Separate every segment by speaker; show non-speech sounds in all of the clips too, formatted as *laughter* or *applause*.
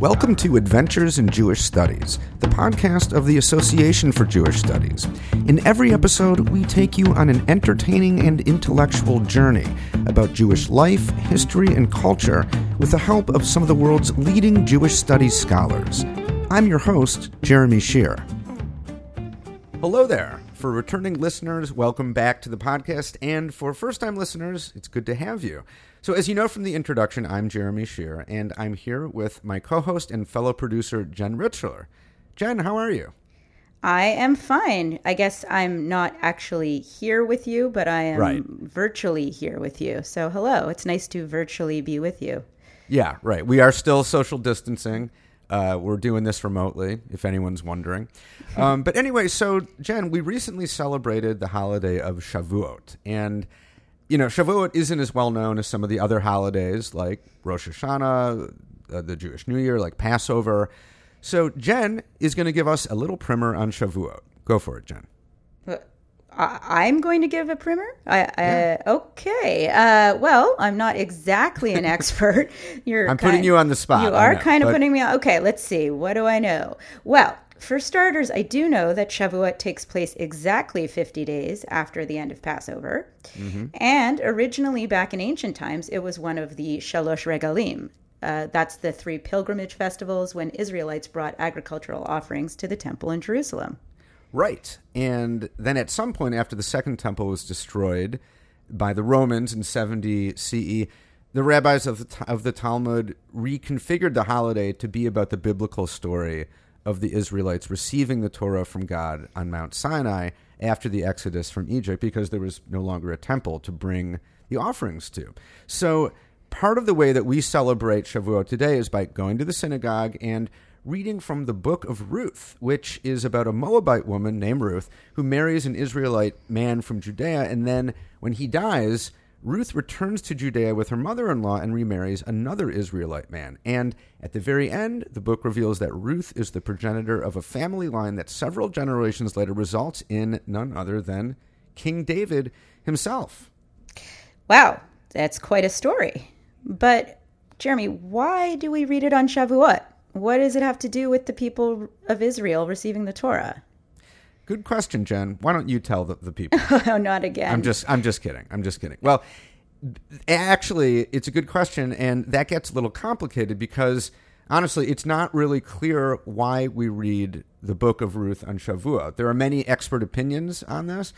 Speaker 1: Welcome to Adventures in Jewish Studies, the podcast of the Association for Jewish Studies. In every episode, we take you on an entertaining and intellectual journey about Jewish life, history, and culture with the help of some of the world's leading Jewish studies scholars. I'm your host, Jeremy Shere. Hello there. For returning listeners, welcome back to the podcast. And for first time listeners, it's good to have you. So, as you know from the introduction, I'm Jeremy Shere, and I'm here with my co host and fellow producer, Jen Richler. Jen, how are you?
Speaker 2: I am fine. I guess I'm not actually here with you, but I am
Speaker 1: Right.
Speaker 2: virtually here with you. So, hello. It's nice to virtually be with you.
Speaker 1: Yeah, right. We are still social distancing. Uh, we're doing this remotely, if anyone's wondering. Um, but anyway, so Jen, we recently celebrated the holiday of Shavuot, and you know, Shavuot isn't as well known as some of the other holidays like Rosh Hashanah, uh, the Jewish New Year, like Passover. So Jen is going to give us a little primer on Shavuot. Go for it, Jen.
Speaker 2: I- I'm going to give a primer. I, I, Okay. Uh, well, I'm not exactly an *laughs* expert. You're
Speaker 1: I'm putting you on the spot,
Speaker 2: You are
Speaker 1: know,
Speaker 2: kind of
Speaker 1: but-
Speaker 2: putting me on. Okay, let's see. What do I know? Well, for starters, I do know that Shavuot takes place exactly 50 days after the end of Passover.
Speaker 1: Mm-hmm.
Speaker 2: And originally, back in ancient times, it was one of the Shalosh Regalim. Uh, that's the three pilgrimage festivals when Israelites brought agricultural offerings to the temple in Jerusalem.
Speaker 1: Right. And then at some point after the second temple was destroyed by the Romans in 70 CE, the rabbis of the, of the Talmud reconfigured the holiday to be about the biblical story of the Israelites receiving the Torah from God on Mount Sinai after the exodus from Egypt because there was no longer a temple to bring the offerings to. So part of the way that we celebrate Shavuot today is by going to the synagogue and reading from the book of Ruth, which is about a Moabite woman named Ruth who marries an Israelite man from Judea. And then when he dies, Ruth returns to Judea with her mother in law and remarries another Israelite man. And at the very end, the book reveals that Ruth is the progenitor of a family line that several generations later results in none other than King David himself.
Speaker 2: Wow, that's quite a story. But, Jeremy, why do we read it on Shavuot? What does it have to do with the people of Israel receiving the Torah?
Speaker 1: Good question, Jen. Why don't you tell the, the people? *laughs*
Speaker 2: Oh, not again.
Speaker 1: I'm just I'm just kidding. I'm just kidding. Well, actually, it's a good question, and that gets a little complicated because honestly, it's not really clear why we read the book of Ruth on Shavuot. There are many expert opinions on this,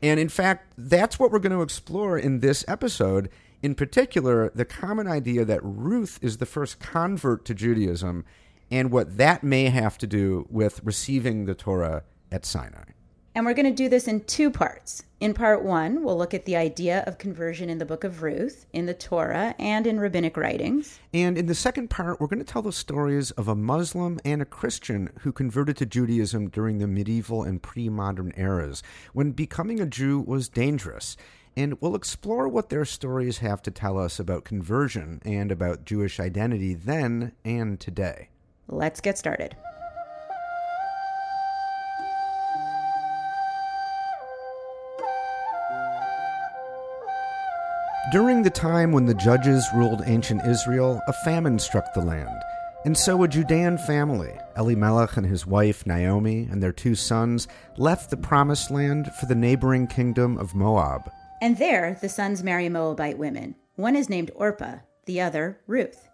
Speaker 1: and in fact, that's what we're going to explore in this episode. In particular, the common idea that Ruth is the first convert to Judaism, and what that may have to do with receiving the Torah at Sinai.
Speaker 2: And we're going to do this in two parts. In part one, we'll look at the idea of conversion in the book of Ruth, in the Torah, and in rabbinic writings.
Speaker 1: And in the second part, we're going to tell the stories of a Muslim and a Christian who converted to Judaism during the medieval and pre modern eras, when becoming a Jew was dangerous. And we'll explore what their stories have to tell us about conversion and about Jewish identity then and today.
Speaker 2: Let's get started.
Speaker 1: During the time when the judges ruled ancient Israel, a famine struck the land. And so a Judean family, Elimelech and his wife Naomi and their two sons, left the promised land for the neighboring kingdom of Moab.
Speaker 2: And there, the sons marry Moabite women. One is named Orpah, the other, Ruth.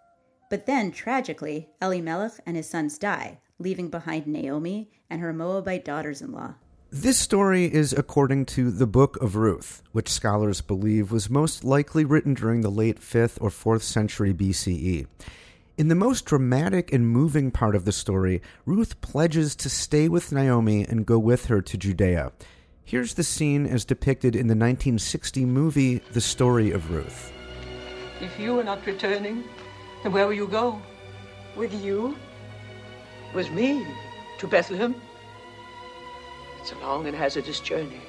Speaker 2: But then, tragically, Elimelech and his sons die, leaving behind Naomi and her Moabite daughters in law.
Speaker 1: This story is according to the Book of Ruth, which scholars believe was most likely written during the late 5th or 4th century BCE. In the most dramatic and moving part of the story, Ruth pledges to stay with Naomi and go with her to Judea. Here's the scene as depicted in the 1960 movie The Story of Ruth.
Speaker 3: If you are not returning, then where will you go?
Speaker 4: With you?
Speaker 3: With me? To Bethlehem?
Speaker 4: It's a long and hazardous journey.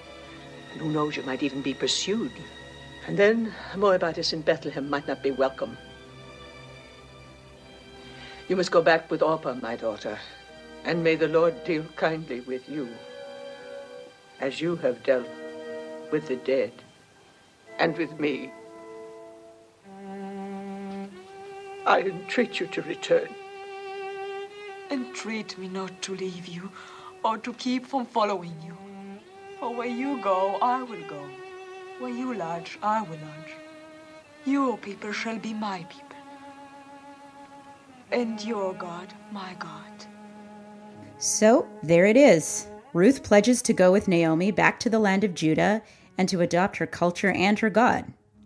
Speaker 4: And who knows, you might even be pursued.
Speaker 3: And then a Moabitess in Bethlehem might not be welcome. You must go back with Orpah, my daughter, and may the Lord deal kindly with you, as you have dealt with the dead and with me. I entreat you to return.
Speaker 5: Entreat me not to leave you or to keep from following you. For where you go, I will go. Where you lodge, I will lodge. Your people shall be my people. And your God, my God.
Speaker 2: So there it is. Ruth pledges to go with Naomi back to the land of Judah and to adopt her culture and her God.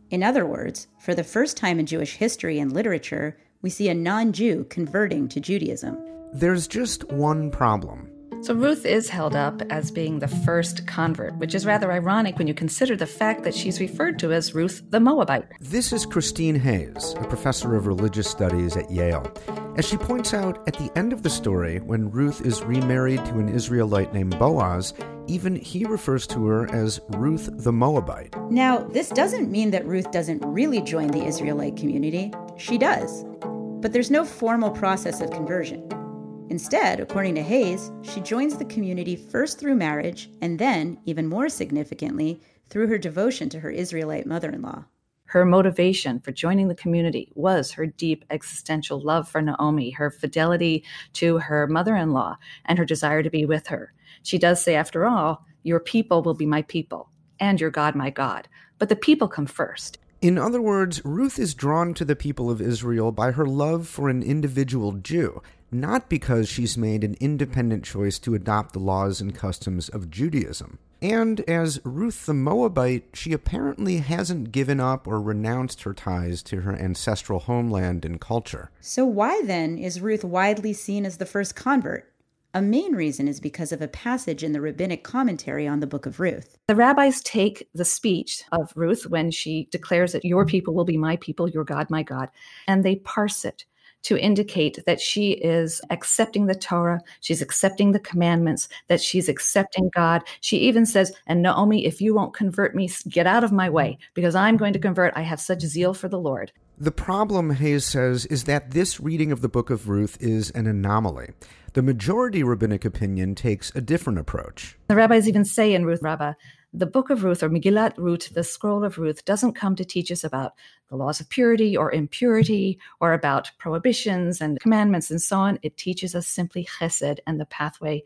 Speaker 2: In other words, for the first time in Jewish history and literature, we see a non Jew converting to Judaism.
Speaker 1: There's just one problem.
Speaker 6: So Ruth is held up as being the first convert, which is rather ironic when you consider the fact that she's referred to as Ruth the Moabite.
Speaker 1: This is Christine Hayes, a professor of religious studies at Yale. As she points out, at the end of the story, when Ruth is remarried to an Israelite named Boaz, even he refers to her as Ruth the Moabite.
Speaker 2: Now, this doesn't mean that Ruth doesn't really join the Israelite community. She does. But there's no formal process of conversion. Instead, according to Hayes, she joins the community first through marriage and then, even more significantly, through her devotion to her Israelite mother in law.
Speaker 6: Her motivation for joining the community was her deep existential love for Naomi, her fidelity to her mother in law, and her desire to be with her. She does say, after all, Your people will be my people, and your God my God. But the people come first.
Speaker 1: In other words, Ruth is drawn to the people of Israel by her love for an individual Jew not because she's made an independent choice to adopt the laws and customs of Judaism. And as Ruth the Moabite, she apparently hasn't given up or renounced her ties to her ancestral homeland and culture.
Speaker 2: So, why then is Ruth widely seen as the first convert? A main reason is because of a passage in the rabbinic commentary on the book of Ruth.
Speaker 6: The rabbis take the speech of Ruth when she declares that your people will be my people, your God, my God, and they parse it to indicate that she is accepting the Torah, she's accepting the commandments, that she's accepting God. She even says, And Naomi, if you won't convert me, get out of my way because I'm going to convert. I have such zeal for the Lord.
Speaker 1: The problem, Hayes says, is that this reading of the book of Ruth is an anomaly. The majority rabbinic opinion takes a different approach.
Speaker 6: The rabbis even say in Ruth Rabbah the book of Ruth or Megillat Ruth, the scroll of Ruth, doesn't come to teach us about the laws of purity or impurity or about prohibitions and commandments and so on. It teaches us simply chesed and the pathway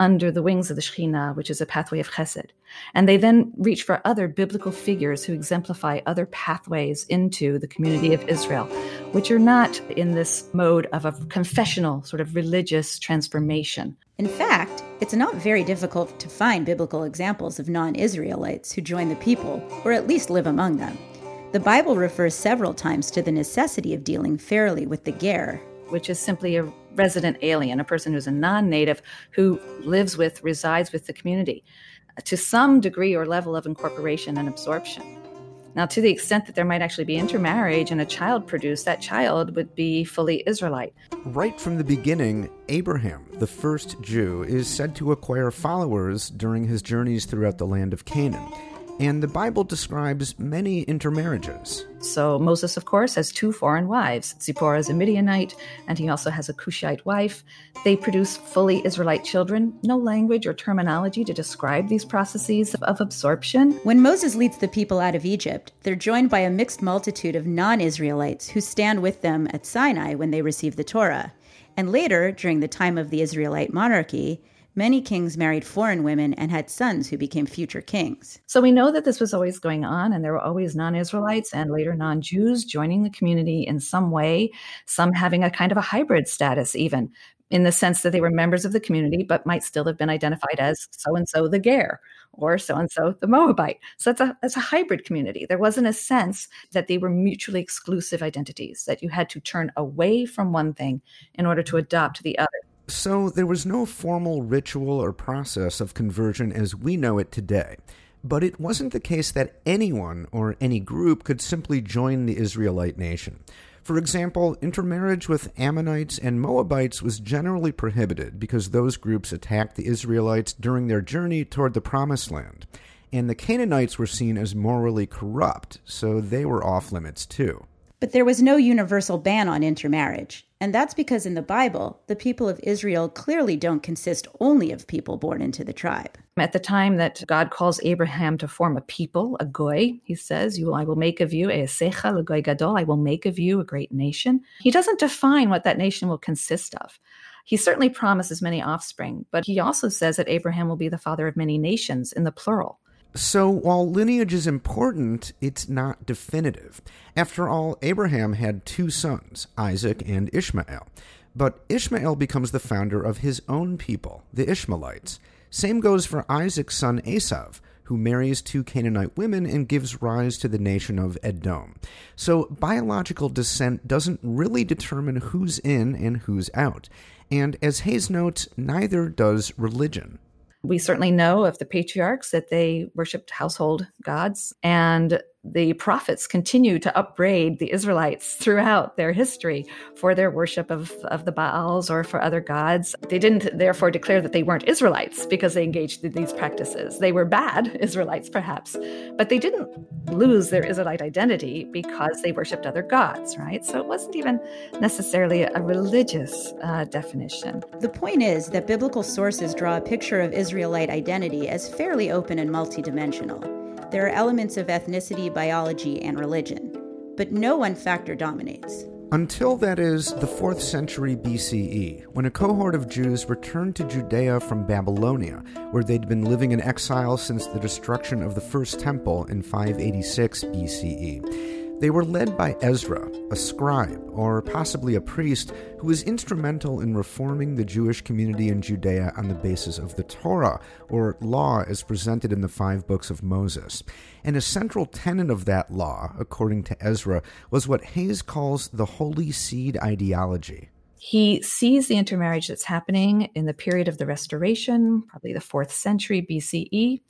Speaker 6: under the wings of the Shekhinah, which is a pathway of chesed. And they then reach for other biblical figures who exemplify other pathways into the community of Israel, which are not in this mode of a confessional sort of religious transformation.
Speaker 2: In fact, it's not very difficult to find biblical examples of non Israelites who join the people, or at least live among them. The Bible refers several times to the necessity of dealing fairly with the ger,
Speaker 6: which is simply a resident alien, a person who's a non native who lives with, resides with the community to some degree or level of incorporation and absorption. Now, to the extent that there might actually be intermarriage and a child produced, that child would be fully Israelite.
Speaker 1: Right from the beginning, Abraham, the first Jew, is said to acquire followers during his journeys throughout the land of Canaan and the Bible describes many intermarriages.
Speaker 6: So Moses, of course, has two foreign wives. Zipporah is a Midianite, and he also has a Cushite wife. They produce fully Israelite children. No language or terminology to describe these processes of absorption.
Speaker 2: When Moses leads the people out of Egypt, they're joined by a mixed multitude of non Israelites who stand with them at Sinai when they receive the Torah. And later, during the time of the Israelite monarchy, Many kings married foreign women and had sons who became future kings.
Speaker 6: So we know that this was always going on, and there were always non Israelites and later non Jews joining the community in some way, some having a kind of a hybrid status, even in the sense that they were members of the community, but might still have been identified as so and so the Ger or so and so the Moabite. So it's a, it's a hybrid community. There wasn't a sense that they were mutually exclusive identities, that you had to turn away from one thing in order to adopt the other.
Speaker 1: So there was no formal ritual or process of conversion as we know it today. But it wasn't the case that anyone or any group could simply join the Israelite nation. For example, intermarriage with Ammonites and Moabites was generally prohibited because those groups attacked the Israelites during their journey toward the Promised Land. And the Canaanites were seen as morally corrupt, so they were off limits too.
Speaker 2: But there was no universal ban on intermarriage. And that's because in the Bible, the people of Israel clearly don't consist only of people born into the tribe.
Speaker 6: At the time that God calls Abraham to form a people, a goy, he says, "You, I will make of you a secha goy gadol. I will make of you a great nation." He doesn't define what that nation will consist of. He certainly promises many offspring, but he also says that Abraham will be the father of many nations in the plural.
Speaker 1: So, while lineage is important, it's not definitive. After all, Abraham had two sons, Isaac and Ishmael. But Ishmael becomes the founder of his own people, the Ishmaelites. Same goes for Isaac's son Esav, who marries two Canaanite women and gives rise to the nation of Edom. So, biological descent doesn't really determine who's in and who's out. And as Hayes notes, neither does religion.
Speaker 6: We certainly know of the patriarchs that they worshiped household gods, and the prophets continue to upbraid the Israelites throughout their history for their worship of, of the Baals or for other gods. They didn't therefore declare that they weren't Israelites because they engaged in these practices. They were bad *laughs* Israelites, perhaps, but they didn't lose their Israelite identity because they worshiped other gods, right? So it wasn't even necessarily a religious uh, definition.
Speaker 2: The point is that biblical sources draw a picture of Israelite identity as fairly open and multidimensional. There are elements of ethnicity, biology, and religion, but no one factor dominates.
Speaker 1: Until that is the 4th century BCE, when a cohort of Jews returned to Judea from Babylonia, where they'd been living in exile since the destruction of the First Temple in 586 BCE. They were led by Ezra, a scribe, or possibly a priest, who was instrumental in reforming the Jewish community in Judea on the basis of the Torah, or law as presented in the five books of Moses. And a central tenet of that law, according to Ezra, was what Hayes calls the holy seed ideology.
Speaker 6: He sees the intermarriage that's happening in the period of the Restoration, probably the fourth century BCE,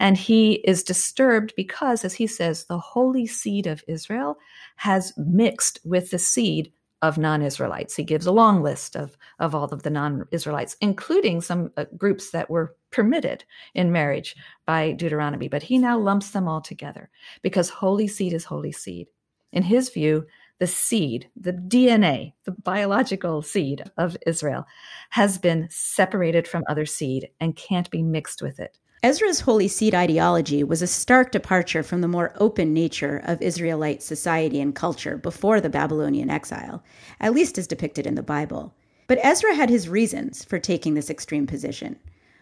Speaker 6: and he is disturbed because, as he says, the holy seed of Israel has mixed with the seed of non Israelites. He gives a long list of, of all of the non Israelites, including some uh, groups that were permitted in marriage by Deuteronomy. But he now lumps them all together because holy seed is holy seed. In his view, the seed, the DNA, the biological seed of Israel, has been separated from other seed and can't be mixed with it.
Speaker 2: Ezra's holy seed ideology was a stark departure from the more open nature of Israelite society and culture before the Babylonian exile, at least as depicted in the Bible. But Ezra had his reasons for taking this extreme position.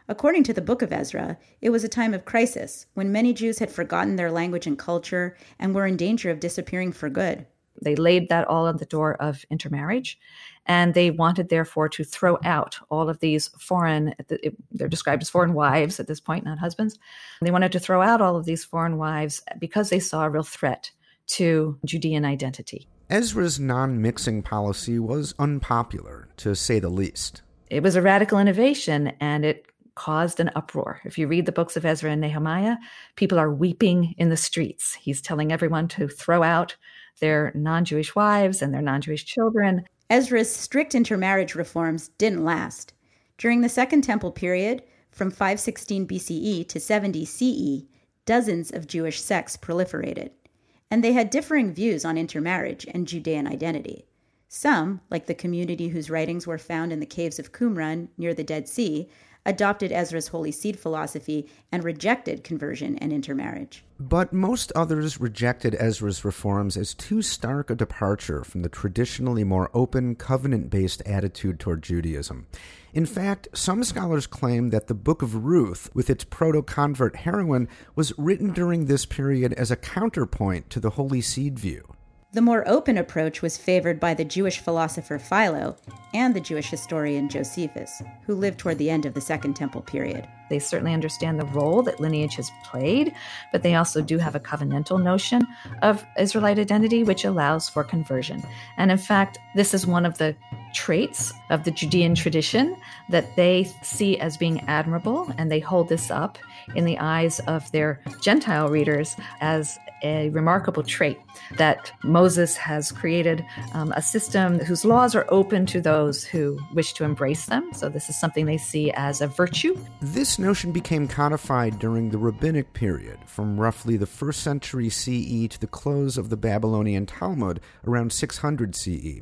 Speaker 2: According to the book of Ezra, it was a time of crisis when many Jews had forgotten their language and culture and were in danger of disappearing for good.
Speaker 6: They laid that all on the door of intermarriage, and they wanted, therefore, to throw out all of these foreign, they're described as foreign wives at this point, not husbands. They wanted to throw out all of these foreign wives because they saw a real threat to Judean identity.
Speaker 1: Ezra's non mixing policy was unpopular, to say the least.
Speaker 6: It was a radical innovation, and it caused an uproar. If you read the books of Ezra and Nehemiah, people are weeping in the streets. He's telling everyone to throw out their non Jewish wives and their non Jewish children.
Speaker 2: Ezra's strict intermarriage reforms didn't last. During the Second Temple period, from 516 BCE to 70 CE, dozens of Jewish sects proliferated, and they had differing views on intermarriage and Judean identity. Some, like the community whose writings were found in the caves of Qumran near the Dead Sea, adopted Ezra's holy seed philosophy and rejected conversion and intermarriage.
Speaker 1: But most others rejected Ezra's reforms as too stark a departure from the traditionally more open, covenant based attitude toward Judaism. In fact, some scholars claim that the Book of Ruth, with its proto convert heroine, was written during this period as a counterpoint to the holy seed view.
Speaker 2: The more open approach was favored by the Jewish philosopher Philo and the Jewish historian Josephus, who lived toward the end of the Second Temple period.
Speaker 6: They certainly understand the role that lineage has played, but they also do have a covenantal notion of Israelite identity, which allows for conversion. And in fact, this is one of the traits of the Judean tradition that they see as being admirable, and they hold this up in the eyes of their Gentile readers as a remarkable trait that Moses has created um, a system whose laws are open to those who wish to embrace them. So, this is something they see as a virtue.
Speaker 1: This notion became codified during the rabbinic period, from roughly the first century CE to the close of the Babylonian Talmud around 600 CE.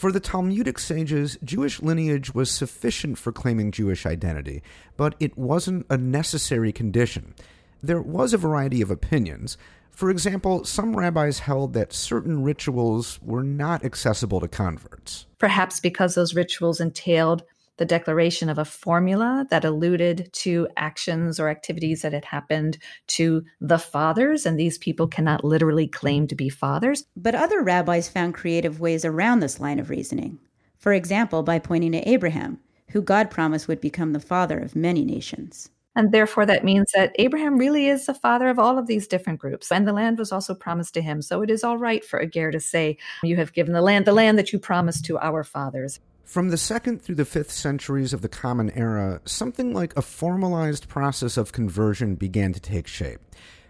Speaker 1: For the Talmudic sages, Jewish lineage was sufficient for claiming Jewish identity, but it wasn't a necessary condition. There was a variety of opinions. For example, some rabbis held that certain rituals were not accessible to converts.
Speaker 6: Perhaps because those rituals entailed the declaration of a formula that alluded to actions or activities that had happened to the fathers, and these people cannot literally claim to be fathers.
Speaker 2: But other rabbis found creative ways around this line of reasoning. For example, by pointing to Abraham, who God promised would become the father of many nations.
Speaker 6: And therefore, that means that Abraham really is the father of all of these different groups. And the land was also promised to him. So it is all right for a ger to say, You have given the land, the land that you promised to our fathers.
Speaker 1: From the second through the fifth centuries of the Common Era, something like a formalized process of conversion began to take shape.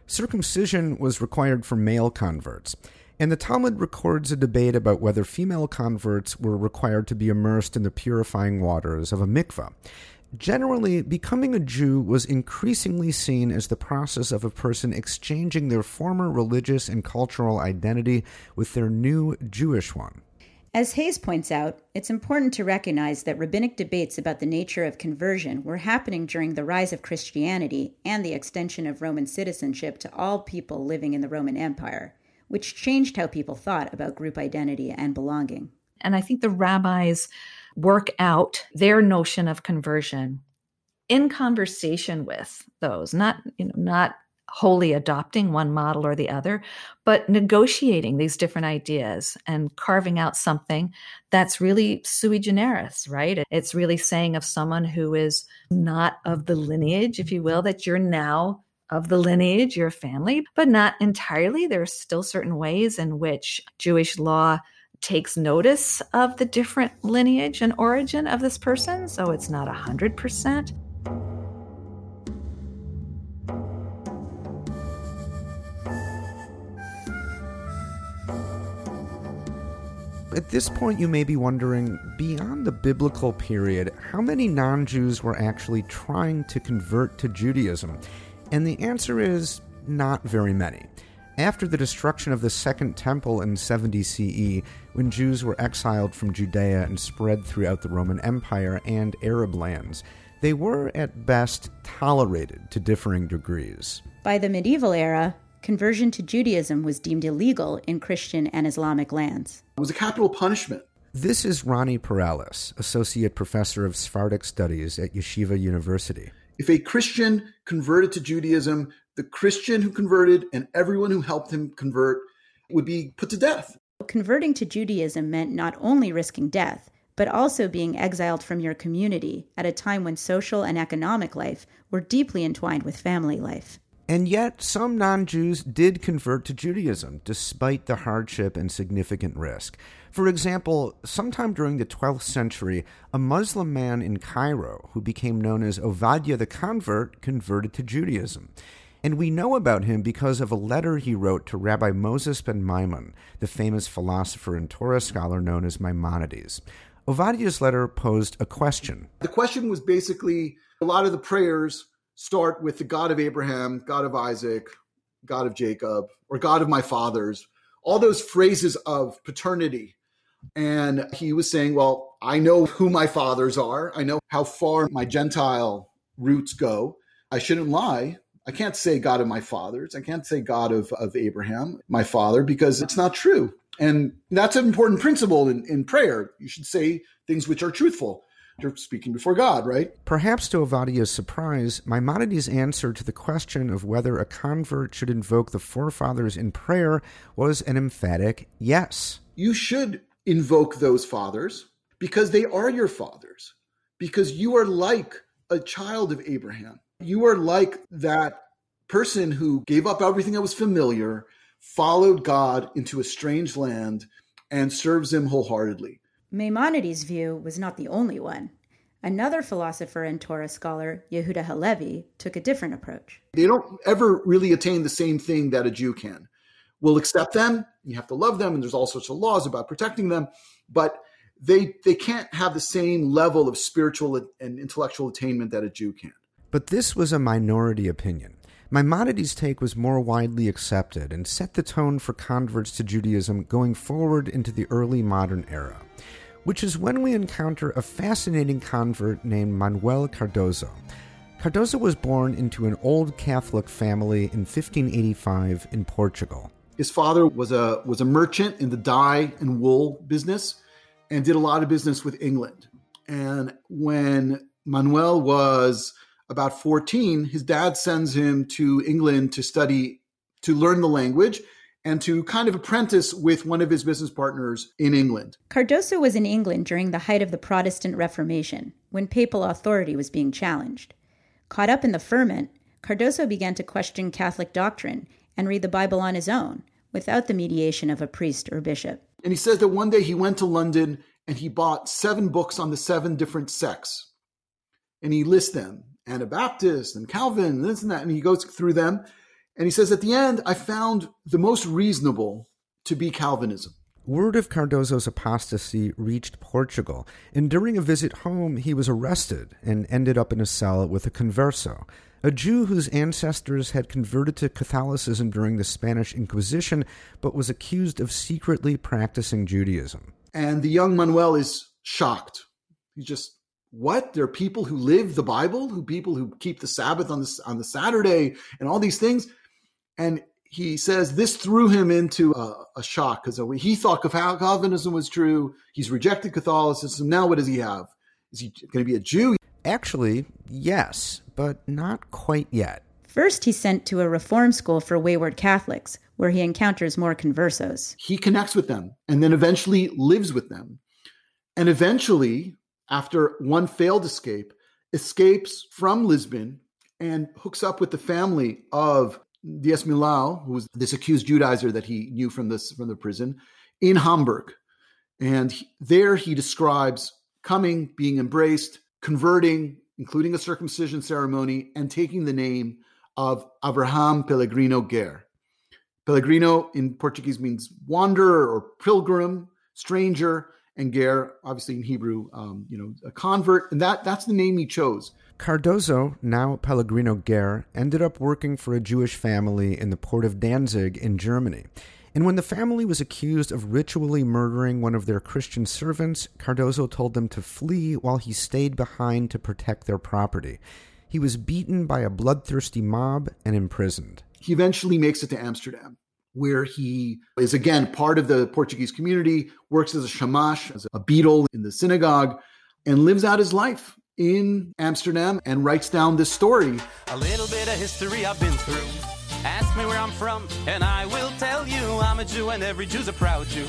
Speaker 1: Circumcision was required for male converts, and the Talmud records a debate about whether female converts were required to be immersed in the purifying waters of a mikveh. Generally, becoming a Jew was increasingly seen as the process of a person exchanging their former religious and cultural identity with their new Jewish one.
Speaker 2: As Hayes points out, it's important to recognize that rabbinic debates about the nature of conversion were happening during the rise of Christianity and the extension of Roman citizenship to all people living in the Roman Empire, which changed how people thought about group identity and belonging.
Speaker 6: And I think the rabbis work out their notion of conversion in conversation with those, not you know, not wholly adopting one model or the other, but negotiating these different ideas and carving out something that's really sui generis, right? It's really saying of someone who is not of the lineage, if you will, that you're now of the lineage, your family, but not entirely. There are still certain ways in which Jewish law takes notice of the different lineage and origin of this person. So it's not 100%.
Speaker 1: At this point, you may be wondering beyond the biblical period, how many non Jews were actually trying to convert to Judaism? And the answer is not very many. After the destruction of the Second Temple in 70 CE, when Jews were exiled from Judea and spread throughout the Roman Empire and Arab lands, they were at best tolerated to differing degrees.
Speaker 2: By the medieval era, conversion to Judaism was deemed illegal in Christian and Islamic lands.
Speaker 7: It was a capital punishment.
Speaker 1: This is Ronnie Perelis, Associate Professor of Sephardic Studies at Yeshiva University.
Speaker 7: If a Christian converted to Judaism, the Christian who converted and everyone who helped him convert would be put to death.
Speaker 2: Converting to Judaism meant not only risking death, but also being exiled from your community at a time when social and economic life were deeply entwined with family life.
Speaker 1: And yet, some non Jews did convert to Judaism, despite the hardship and significant risk. For example, sometime during the 12th century, a Muslim man in Cairo, who became known as Ovadia the Convert, converted to Judaism. And we know about him because of a letter he wrote to Rabbi Moses ben Maimon, the famous philosopher and Torah scholar known as Maimonides. Ovadia's letter posed a question.
Speaker 7: The question was basically a lot of the prayers start with the God of Abraham, God of Isaac, God of Jacob, or God of my fathers, all those phrases of paternity. And he was saying, Well, I know who my fathers are. I know how far my Gentile roots go. I shouldn't lie. I can't say God of my fathers. I can't say God of, of Abraham, my father, because it's not true. And that's an important principle in, in prayer. You should say things which are truthful you're speaking before God, right?
Speaker 1: Perhaps to Ovadia's surprise, Maimonides' answer to the question of whether a convert should invoke the forefathers in prayer was an emphatic yes.
Speaker 7: You should invoke those fathers because they are your fathers, because you are like a child of Abraham. You are like that person who gave up everything that was familiar, followed God into a strange land, and serves him wholeheartedly.
Speaker 2: Maimonides' view was not the only one. Another philosopher and Torah scholar, Yehuda Halevi, took a different approach.
Speaker 7: They don't ever really attain the same thing that a Jew can. We'll accept them, you have to love them, and there's all sorts of laws about protecting them, but they they can't have the same level of spiritual and intellectual attainment that a Jew can.
Speaker 1: But this was a minority opinion. Maimonides' take was more widely accepted and set the tone for converts to Judaism going forward into the early modern era, which is when we encounter a fascinating convert named Manuel Cardozo. Cardozo was born into an old Catholic family in 1585 in Portugal.
Speaker 7: His father was a was a merchant in the dye and wool business and did a lot of business with England. And when Manuel was about 14, his dad sends him to England to study, to learn the language, and to kind of apprentice with one of his business partners in England.
Speaker 2: Cardoso was in England during the height of the Protestant Reformation, when papal authority was being challenged. Caught up in the ferment, Cardoso began to question Catholic doctrine and read the Bible on his own, without the mediation of a priest or bishop.
Speaker 7: And he says that one day he went to London and he bought seven books on the seven different sects. And he lists them Anabaptist and Calvin, this and that. And he goes through them. And he says, at the end, I found the most reasonable to be Calvinism.
Speaker 1: Word of Cardozo's apostasy reached Portugal, and during a visit home, he was arrested and ended up in a cell with a converso, a Jew whose ancestors had converted to Catholicism during the Spanish Inquisition, but was accused of secretly practicing Judaism.
Speaker 7: And the young Manuel is shocked. He's just, what? There are people who live the Bible, who people who keep the Sabbath on the, on the Saturday and all these things. And he says this threw him into a, a shock because he thought Calvinism was true. He's rejected Catholicism. Now, what does he have? Is he going to be a Jew?
Speaker 1: Actually, yes, but not quite yet.
Speaker 2: First, he's sent to a reform school for wayward Catholics, where he encounters more conversos.
Speaker 7: He connects with them and then eventually lives with them. And eventually, after one failed escape, escapes from Lisbon and hooks up with the family of Dias Millau, who was this accused Judaizer that he knew from this from the prison, in Hamburg. And he, there he describes coming, being embraced, converting, including a circumcision ceremony, and taking the name of Abraham Pellegrino Ger. Pellegrino in Portuguese means wanderer or pilgrim, stranger, and Ger, obviously in Hebrew, um, you know, a convert, and that that's the name he chose.
Speaker 1: Cardoso, now Pellegrino Ger, ended up working for a Jewish family in the port of Danzig in Germany. And when the family was accused of ritually murdering one of their Christian servants, Cardoso told them to flee while he stayed behind to protect their property. He was beaten by a bloodthirsty mob and imprisoned.
Speaker 7: He eventually makes it to Amsterdam, where he is again part of the Portuguese community, works as a shamash, as a beadle in the synagogue, and lives out his life in Amsterdam and writes down this story.
Speaker 8: A little bit of history I've been through. Ask me where I'm from, and I will tell you I'm a Jew, and every Jew's a proud Jew.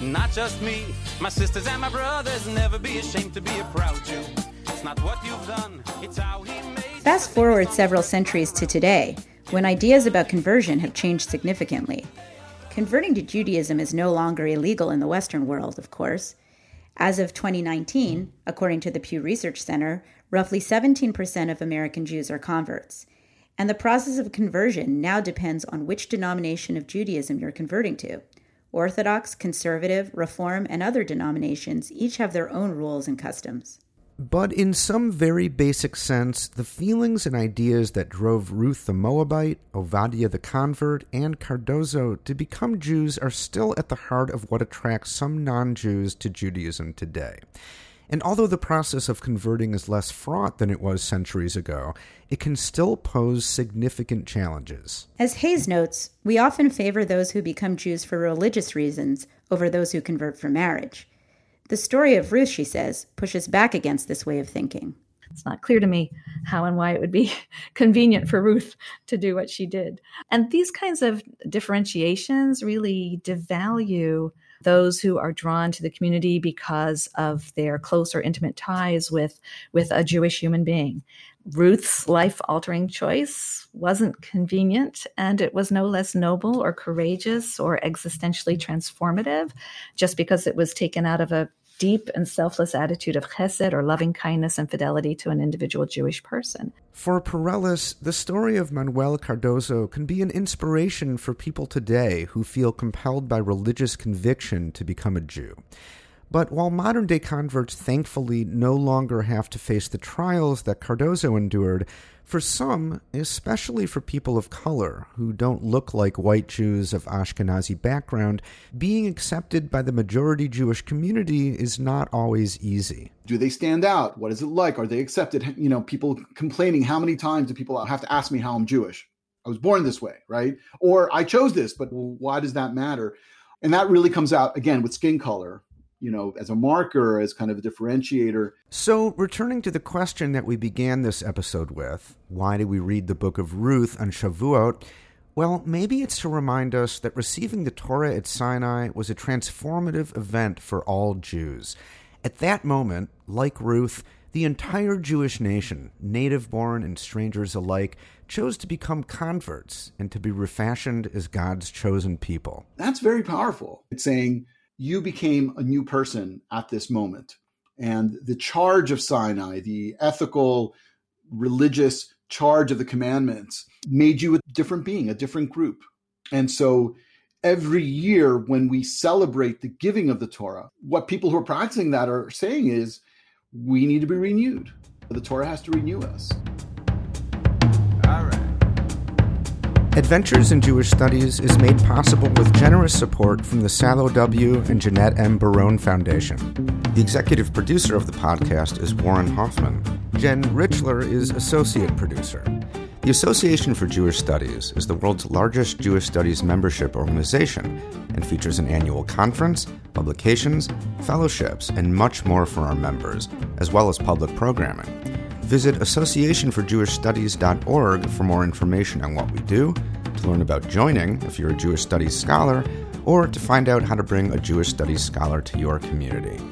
Speaker 8: Not just me, my sisters and my brothers. Never be ashamed to be a proud Jew. It's not what you've done, it's how he made
Speaker 2: Fast forward several centuries to today, when ideas about conversion have changed significantly. Converting to Judaism is no longer illegal in the Western world, of course. As of 2019, according to the Pew Research Center, roughly 17% of American Jews are converts. And the process of conversion now depends on which denomination of Judaism you're converting to. Orthodox, conservative, reform, and other denominations each have their own rules and customs.
Speaker 1: But in some very basic sense, the feelings and ideas that drove Ruth the Moabite, Ovadia the convert, and Cardozo to become Jews are still at the heart of what attracts some non Jews to Judaism today. And although the process of converting is less fraught than it was centuries ago, it can still pose significant challenges.
Speaker 2: As Hayes notes, we often favor those who become Jews for religious reasons over those who convert for marriage. The story of Ruth, she says, pushes back against this way of thinking.
Speaker 6: It's not clear to me how and why it would be *laughs* convenient for Ruth to do what she did. And these kinds of differentiations really devalue those who are drawn to the community because of their close or intimate ties with, with a Jewish human being. Ruth's life altering choice wasn't convenient, and it was no less noble or courageous or existentially transformative just because it was taken out of a deep and selfless attitude of chesed or loving kindness and fidelity to an individual Jewish person.
Speaker 1: For Perelis, the story of Manuel Cardozo can be an inspiration for people today who feel compelled by religious conviction to become a Jew. But while modern day converts thankfully no longer have to face the trials that Cardozo endured, for some, especially for people of color who don't look like white Jews of Ashkenazi background, being accepted by the majority Jewish community is not always easy.
Speaker 7: Do they stand out? What is it like? Are they accepted? You know, people complaining. How many times do people have to ask me how I'm Jewish? I was born this way, right? Or I chose this, but why does that matter? And that really comes out again with skin color you know, as a marker, as kind of a differentiator.
Speaker 1: So, returning to the question that we began this episode with, why do we read the book of Ruth on Shavuot? Well, maybe it's to remind us that receiving the Torah at Sinai was a transformative event for all Jews. At that moment, like Ruth, the entire Jewish nation, native born and strangers alike, chose to become converts and to be refashioned as God's chosen people.
Speaker 7: That's very powerful. It's saying, you became a new person at this moment. And the charge of Sinai, the ethical, religious charge of the commandments, made you a different being, a different group. And so every year when we celebrate the giving of the Torah, what people who are practicing that are saying is we need to be renewed. The Torah has to renew us.
Speaker 1: Adventures in Jewish Studies is made possible with generous support from the Salo W. and Jeanette M. Baron Foundation. The executive producer of the podcast is Warren Hoffman. Jen Richler is associate producer. The Association for Jewish Studies is the world's largest Jewish studies membership organization and features an annual conference, publications, fellowships, and much more for our members, as well as public programming. Visit associationforjewishstudies.org for more information on what we do, to learn about joining if you're a Jewish Studies scholar, or to find out how to bring a Jewish Studies scholar to your community.